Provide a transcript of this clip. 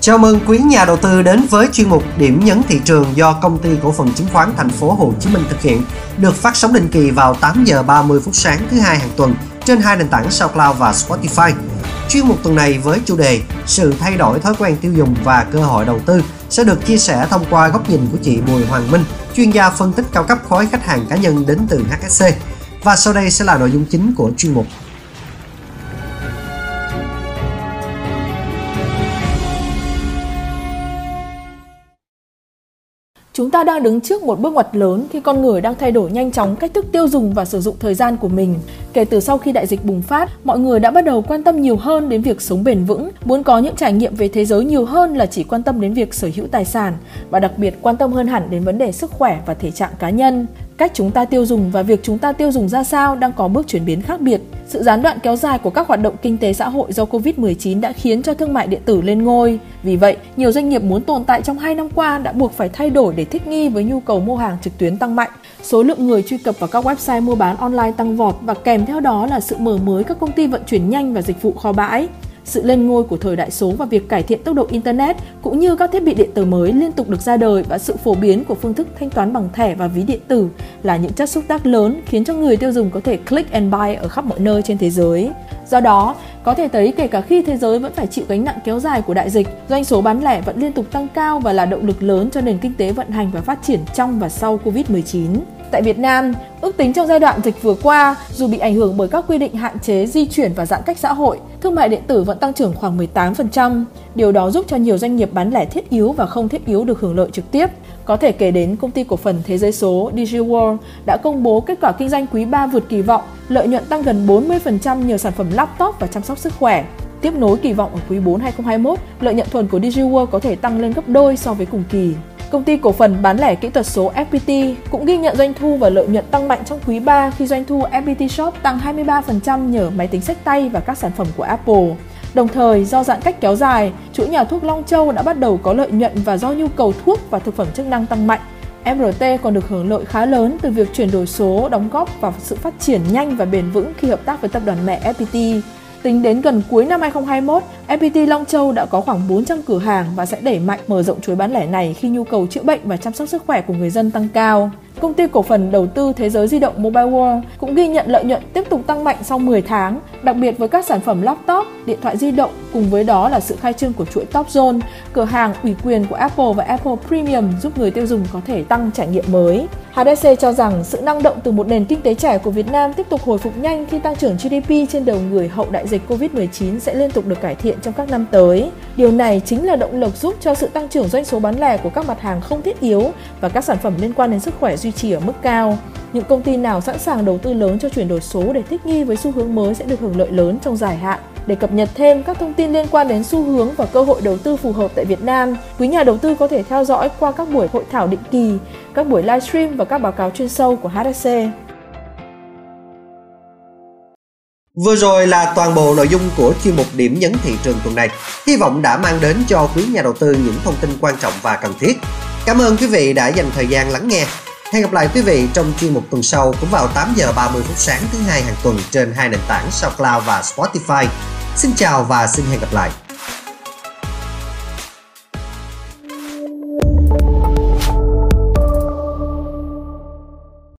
Chào mừng quý nhà đầu tư đến với chuyên mục Điểm nhấn thị trường do công ty cổ phần chứng khoán Thành phố Hồ Chí Minh thực hiện, được phát sóng định kỳ vào 8 giờ 30 phút sáng thứ hai hàng tuần trên hai nền tảng SoundCloud và Spotify. Chuyên mục tuần này với chủ đề Sự thay đổi thói quen tiêu dùng và cơ hội đầu tư sẽ được chia sẻ thông qua góc nhìn của chị Bùi Hoàng Minh, chuyên gia phân tích cao cấp khối khách hàng cá nhân đến từ HSC. Và sau đây sẽ là nội dung chính của chuyên mục. Chúng ta đang đứng trước một bước ngoặt lớn khi con người đang thay đổi nhanh chóng cách thức tiêu dùng và sử dụng thời gian của mình. Kể từ sau khi đại dịch bùng phát, mọi người đã bắt đầu quan tâm nhiều hơn đến việc sống bền vững, muốn có những trải nghiệm về thế giới nhiều hơn là chỉ quan tâm đến việc sở hữu tài sản và đặc biệt quan tâm hơn hẳn đến vấn đề sức khỏe và thể trạng cá nhân. Cách chúng ta tiêu dùng và việc chúng ta tiêu dùng ra sao đang có bước chuyển biến khác biệt. Sự gián đoạn kéo dài của các hoạt động kinh tế xã hội do Covid-19 đã khiến cho thương mại điện tử lên ngôi. Vì vậy, nhiều doanh nghiệp muốn tồn tại trong 2 năm qua đã buộc phải thay đổi để thích nghi với nhu cầu mua hàng trực tuyến tăng mạnh. Số lượng người truy cập vào các website mua bán online tăng vọt và kèm theo đó là sự mở mới các công ty vận chuyển nhanh và dịch vụ kho bãi. Sự lên ngôi của thời đại số và việc cải thiện tốc độ Internet cũng như các thiết bị điện tử mới liên tục được ra đời và sự phổ biến của phương thức thanh toán bằng thẻ và ví điện tử là những chất xúc tác lớn khiến cho người tiêu dùng có thể click and buy ở khắp mọi nơi trên thế giới. Do đó, có thể thấy kể cả khi thế giới vẫn phải chịu gánh nặng kéo dài của đại dịch, doanh số bán lẻ vẫn liên tục tăng cao và là động lực lớn cho nền kinh tế vận hành và phát triển trong và sau Covid-19. Tại Việt Nam, ước tính trong giai đoạn dịch vừa qua, dù bị ảnh hưởng bởi các quy định hạn chế di chuyển và giãn cách xã hội, thương mại điện tử vẫn tăng trưởng khoảng 18%. Điều đó giúp cho nhiều doanh nghiệp bán lẻ thiết yếu và không thiết yếu được hưởng lợi trực tiếp. Có thể kể đến công ty cổ phần Thế giới số DigiWorld đã công bố kết quả kinh doanh quý 3 vượt kỳ vọng, lợi nhuận tăng gần 40% nhờ sản phẩm laptop và chăm sóc sức khỏe. Tiếp nối kỳ vọng ở quý 4 2021, lợi nhuận thuần của DigiWorld có thể tăng lên gấp đôi so với cùng kỳ. Công ty cổ phần bán lẻ kỹ thuật số FPT cũng ghi nhận doanh thu và lợi nhuận tăng mạnh trong quý 3 khi doanh thu FPT Shop tăng 23% nhờ máy tính sách tay và các sản phẩm của Apple. Đồng thời, do giãn cách kéo dài, chuỗi nhà thuốc Long Châu đã bắt đầu có lợi nhuận và do nhu cầu thuốc và thực phẩm chức năng tăng mạnh. MRT còn được hưởng lợi khá lớn từ việc chuyển đổi số đóng góp vào sự phát triển nhanh và bền vững khi hợp tác với tập đoàn mẹ FPT. Tính đến gần cuối năm 2021, FPT Long Châu đã có khoảng 400 cửa hàng và sẽ đẩy mạnh mở rộng chuỗi bán lẻ này khi nhu cầu chữa bệnh và chăm sóc sức khỏe của người dân tăng cao. Công ty cổ phần đầu tư thế giới di động Mobile World cũng ghi nhận lợi nhuận tiếp tục tăng mạnh sau 10 tháng, đặc biệt với các sản phẩm laptop, điện thoại di động cùng với đó là sự khai trương của chuỗi Top Zone, cửa hàng ủy quyền của Apple và Apple Premium giúp người tiêu dùng có thể tăng trải nghiệm mới. HSC cho rằng sự năng động từ một nền kinh tế trẻ của Việt Nam tiếp tục hồi phục nhanh khi tăng trưởng GDP trên đầu người hậu đại dịch Covid-19 sẽ liên tục được cải thiện trong các năm tới. Điều này chính là động lực giúp cho sự tăng trưởng doanh số bán lẻ của các mặt hàng không thiết yếu và các sản phẩm liên quan đến sức khỏe duy trì ở mức cao. Những công ty nào sẵn sàng đầu tư lớn cho chuyển đổi số để thích nghi với xu hướng mới sẽ được hưởng lợi lớn trong dài hạn. Để cập nhật thêm các thông tin liên quan đến xu hướng và cơ hội đầu tư phù hợp tại Việt Nam, quý nhà đầu tư có thể theo dõi qua các buổi hội thảo định kỳ, các buổi livestream và các báo cáo chuyên sâu của HSC. Vừa rồi là toàn bộ nội dung của chuyên mục điểm nhấn thị trường tuần này. Hy vọng đã mang đến cho quý nhà đầu tư những thông tin quan trọng và cần thiết. Cảm ơn quý vị đã dành thời gian lắng nghe. Hẹn gặp lại quý vị trong chuyên mục tuần sau cũng vào 8 giờ 30 phút sáng thứ hai hàng tuần trên hai nền tảng SoundCloud và Spotify. Xin chào và xin hẹn gặp lại.